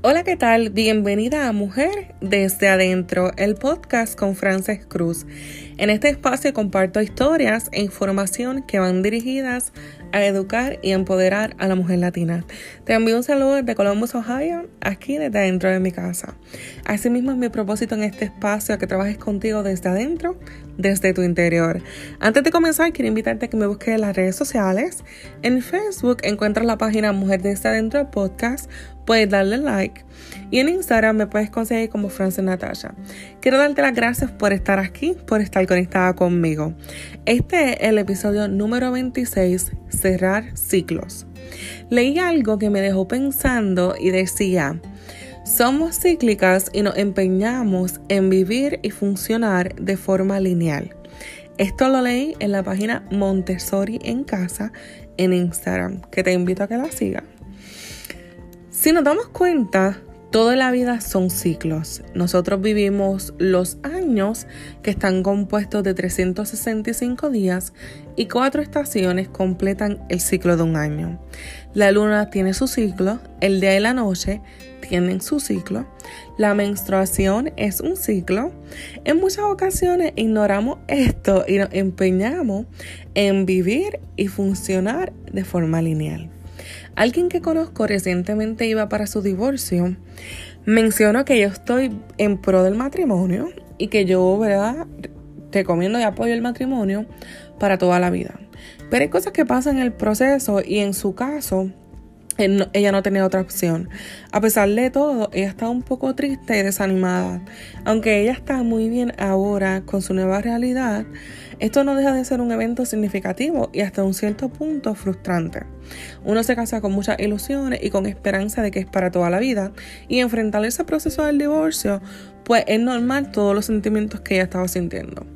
Hola, ¿qué tal? Bienvenida a Mujer desde Adentro, el podcast con Frances Cruz. En este espacio comparto historias e información que van dirigidas a educar y empoderar a la mujer latina. Te envío un saludo desde Columbus, Ohio, aquí desde adentro de mi casa. Asimismo es mi propósito en este espacio que trabajes contigo desde adentro, desde tu interior. Antes de comenzar, quiero invitarte a que me busques en las redes sociales. En Facebook encuentras la página Mujer desde Adentro Podcast puedes darle like. Y en Instagram me puedes conseguir como Frances Natasha. Quiero darte las gracias por estar aquí, por estar conectada conmigo. Este es el episodio número 26, Cerrar Ciclos. Leí algo que me dejó pensando y decía, somos cíclicas y nos empeñamos en vivir y funcionar de forma lineal. Esto lo leí en la página Montessori en casa en Instagram, que te invito a que la sigas. Si nos damos cuenta, toda la vida son ciclos. Nosotros vivimos los años que están compuestos de 365 días y cuatro estaciones completan el ciclo de un año. La luna tiene su ciclo, el día y la noche tienen su ciclo, la menstruación es un ciclo. En muchas ocasiones ignoramos esto y nos empeñamos en vivir y funcionar de forma lineal. Alguien que conozco recientemente iba para su divorcio. Mencionó que yo estoy en pro del matrimonio y que yo, ¿verdad? Recomiendo y apoyo el matrimonio para toda la vida. Pero hay cosas que pasan en el proceso y en su caso, ella no tenía otra opción. A pesar de todo, ella está un poco triste y desanimada. Aunque ella está muy bien ahora con su nueva realidad, esto no deja de ser un evento significativo y hasta un cierto punto frustrante. Uno se casa con muchas ilusiones y con esperanza de que es para toda la vida y enfrentar ese proceso del divorcio pues es normal todos los sentimientos que ella estaba sintiendo.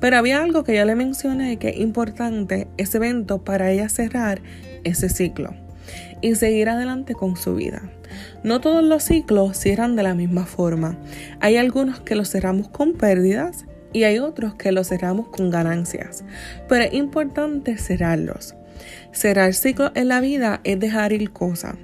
Pero había algo que ya le mencioné que es importante ese evento para ella cerrar ese ciclo y seguir adelante con su vida. No todos los ciclos cierran de la misma forma. Hay algunos que los cerramos con pérdidas y hay otros que los cerramos con ganancias. Pero es importante cerrarlos. Cerrar ciclos en la vida es dejar ir cosas.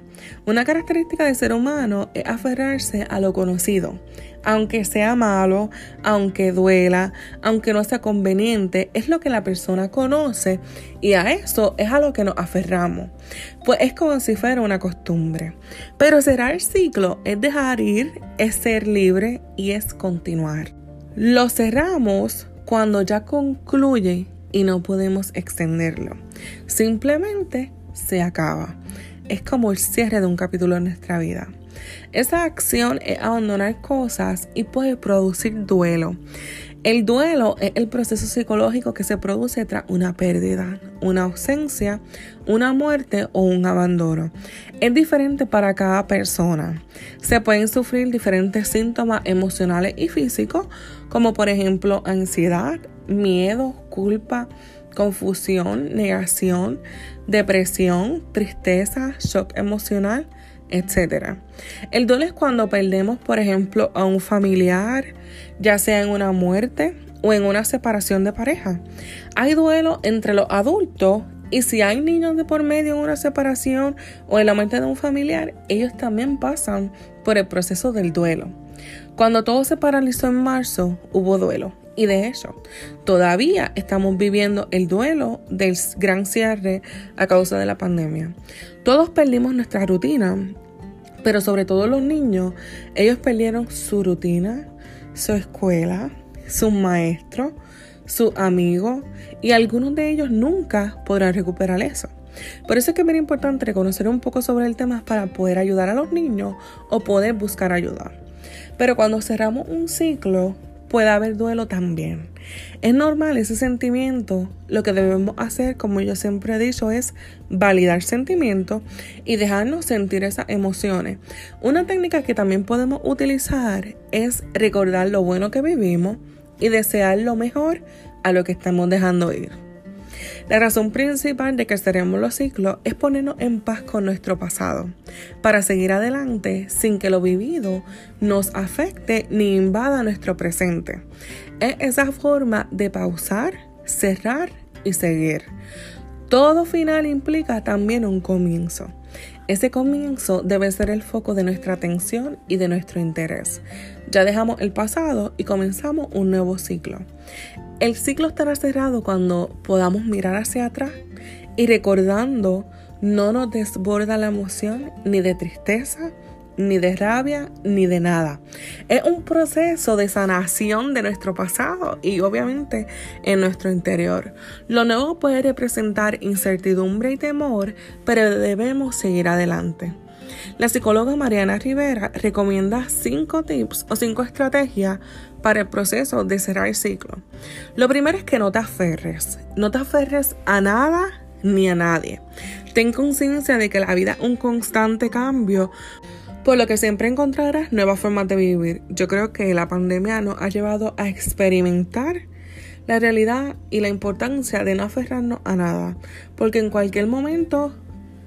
Una característica del ser humano es aferrarse a lo conocido. Aunque sea malo, aunque duela, aunque no sea conveniente, es lo que la persona conoce y a eso es a lo que nos aferramos. Pues es como si fuera una costumbre. Pero cerrar ciclo es dejar ir, es ser libre y es continuar. Lo cerramos cuando ya concluye y no podemos extenderlo. Simplemente se acaba. Es como el cierre de un capítulo en nuestra vida. Esa acción es abandonar cosas y puede producir duelo. El duelo es el proceso psicológico que se produce tras una pérdida, una ausencia, una muerte o un abandono. Es diferente para cada persona. Se pueden sufrir diferentes síntomas emocionales y físicos, como por ejemplo ansiedad, miedo, culpa, confusión, negación, depresión, tristeza, shock emocional, etc. El duelo es cuando perdemos, por ejemplo, a un familiar, ya sea en una muerte o en una separación de pareja. Hay duelo entre los adultos y si hay niños de por medio en una separación o en la muerte de un familiar, ellos también pasan por el proceso del duelo. Cuando todo se paralizó en marzo, hubo duelo. Y de hecho, todavía estamos viviendo el duelo del gran cierre a causa de la pandemia. Todos perdimos nuestra rutina, pero sobre todo los niños, ellos perdieron su rutina, su escuela, sus maestros, sus amigos y algunos de ellos nunca podrán recuperar eso. Por eso es que es muy importante reconocer un poco sobre el tema para poder ayudar a los niños o poder buscar ayuda. Pero cuando cerramos un ciclo, puede haber duelo también. Es normal ese sentimiento. Lo que debemos hacer, como yo siempre he dicho, es validar sentimientos y dejarnos sentir esas emociones. Una técnica que también podemos utilizar es recordar lo bueno que vivimos y desear lo mejor a lo que estamos dejando ir. La razón principal de que cerremos los ciclos es ponernos en paz con nuestro pasado, para seguir adelante sin que lo vivido nos afecte ni invada nuestro presente. Es esa forma de pausar, cerrar y seguir. Todo final implica también un comienzo. Ese comienzo debe ser el foco de nuestra atención y de nuestro interés. Ya dejamos el pasado y comenzamos un nuevo ciclo. El ciclo estará cerrado cuando podamos mirar hacia atrás y recordando no nos desborda la emoción ni de tristeza, ni de rabia, ni de nada. Es un proceso de sanación de nuestro pasado y obviamente en nuestro interior. Lo nuevo puede representar incertidumbre y temor, pero debemos seguir adelante. La psicóloga Mariana Rivera recomienda cinco tips o cinco estrategias para el proceso de cerrar el ciclo. Lo primero es que no te aferres. No te aferres a nada ni a nadie. Ten conciencia de que la vida es un constante cambio por lo que siempre encontrarás nuevas formas de vivir. Yo creo que la pandemia nos ha llevado a experimentar la realidad y la importancia de no aferrarnos a nada, porque en cualquier momento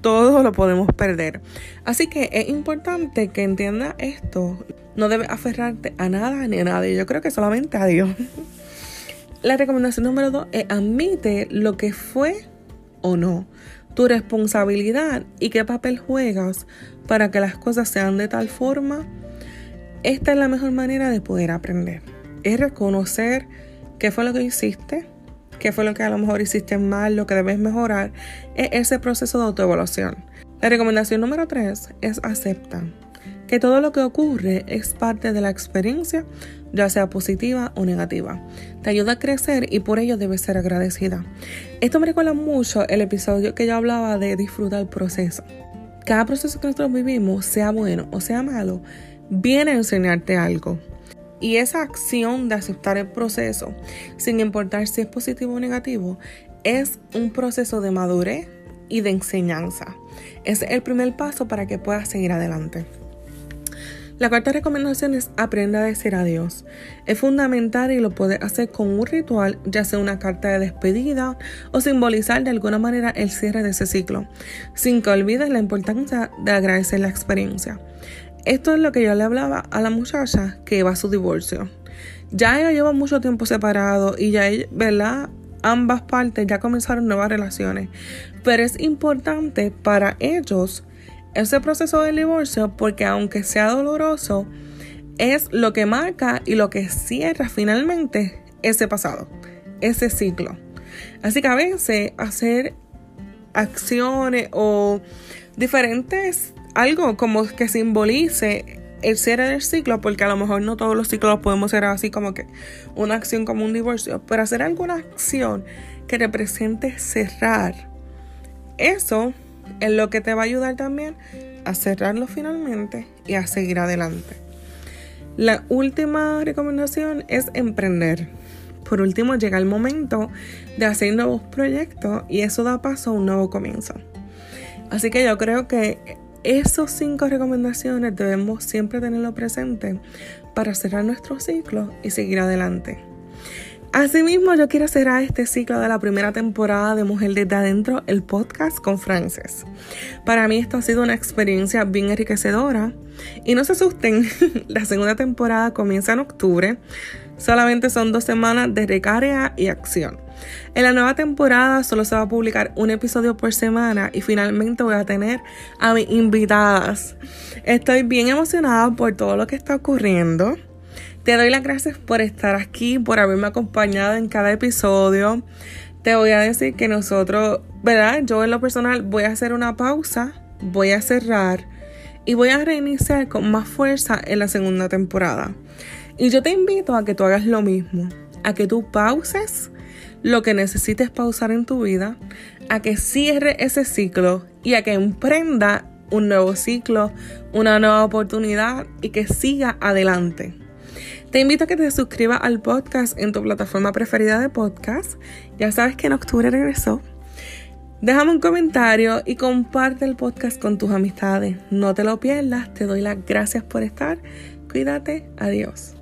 todo lo podemos perder. Así que es importante que entiendas esto. No debes aferrarte a nada ni a nadie. Yo creo que solamente a Dios. La recomendación número dos es admite lo que fue o no tu responsabilidad y qué papel juegas para que las cosas sean de tal forma, esta es la mejor manera de poder aprender. Es reconocer qué fue lo que hiciste, qué fue lo que a lo mejor hiciste mal, lo que debes mejorar. Es ese proceso de autoevaluación. La recomendación número tres es acepta que todo lo que ocurre es parte de la experiencia, ya sea positiva o negativa. Te ayuda a crecer y por ello debes ser agradecida. Esto me recuerda mucho el episodio que yo hablaba de disfrutar el proceso. Cada proceso que nosotros vivimos, sea bueno o sea malo, viene a enseñarte algo. Y esa acción de aceptar el proceso, sin importar si es positivo o negativo, es un proceso de madurez y de enseñanza. Es el primer paso para que puedas seguir adelante. La cuarta recomendación es aprenda a decir adiós. Es fundamental y lo puedes hacer con un ritual, ya sea una carta de despedida o simbolizar de alguna manera el cierre de ese ciclo, sin que olvides la importancia de agradecer la experiencia. Esto es lo que yo le hablaba a la muchacha que iba a su divorcio. Ya ella lleva mucho tiempo separado y ya, ¿verdad? Ambas partes ya comenzaron nuevas relaciones. Pero es importante para ellos ese proceso del divorcio porque aunque sea doloroso, es lo que marca y lo que cierra finalmente ese pasado, ese ciclo. Así que a veces hacer acciones o diferentes, algo como que simbolice el cierre del ciclo, porque a lo mejor no todos los ciclos podemos hacer así como que una acción como un divorcio, pero hacer alguna acción que represente cerrar, eso es lo que te va a ayudar también a cerrarlo finalmente y a seguir adelante. La última recomendación es emprender. Por último, llega el momento de hacer nuevos proyectos y eso da paso a un nuevo comienzo. Así que yo creo que esos cinco recomendaciones debemos siempre tenerlo presente para cerrar nuestro ciclo y seguir adelante. Asimismo, yo quiero cerrar este ciclo de la primera temporada de Mujer desde Adentro, el podcast con Frances. Para mí esto ha sido una experiencia bien enriquecedora. Y no se asusten, la segunda temporada comienza en octubre. Solamente son dos semanas de recarga y acción. En la nueva temporada solo se va a publicar un episodio por semana y finalmente voy a tener a mis invitadas. Estoy bien emocionada por todo lo que está ocurriendo. Te doy las gracias por estar aquí, por haberme acompañado en cada episodio. Te voy a decir que nosotros, ¿verdad? Yo en lo personal voy a hacer una pausa, voy a cerrar y voy a reiniciar con más fuerza en la segunda temporada. Y yo te invito a que tú hagas lo mismo, a que tú pauses lo que necesites pausar en tu vida, a que cierre ese ciclo y a que emprenda un nuevo ciclo, una nueva oportunidad y que siga adelante. Te invito a que te suscribas al podcast en tu plataforma preferida de podcast. Ya sabes que en octubre regresó. Déjame un comentario y comparte el podcast con tus amistades. No te lo pierdas. Te doy las gracias por estar. Cuídate. Adiós.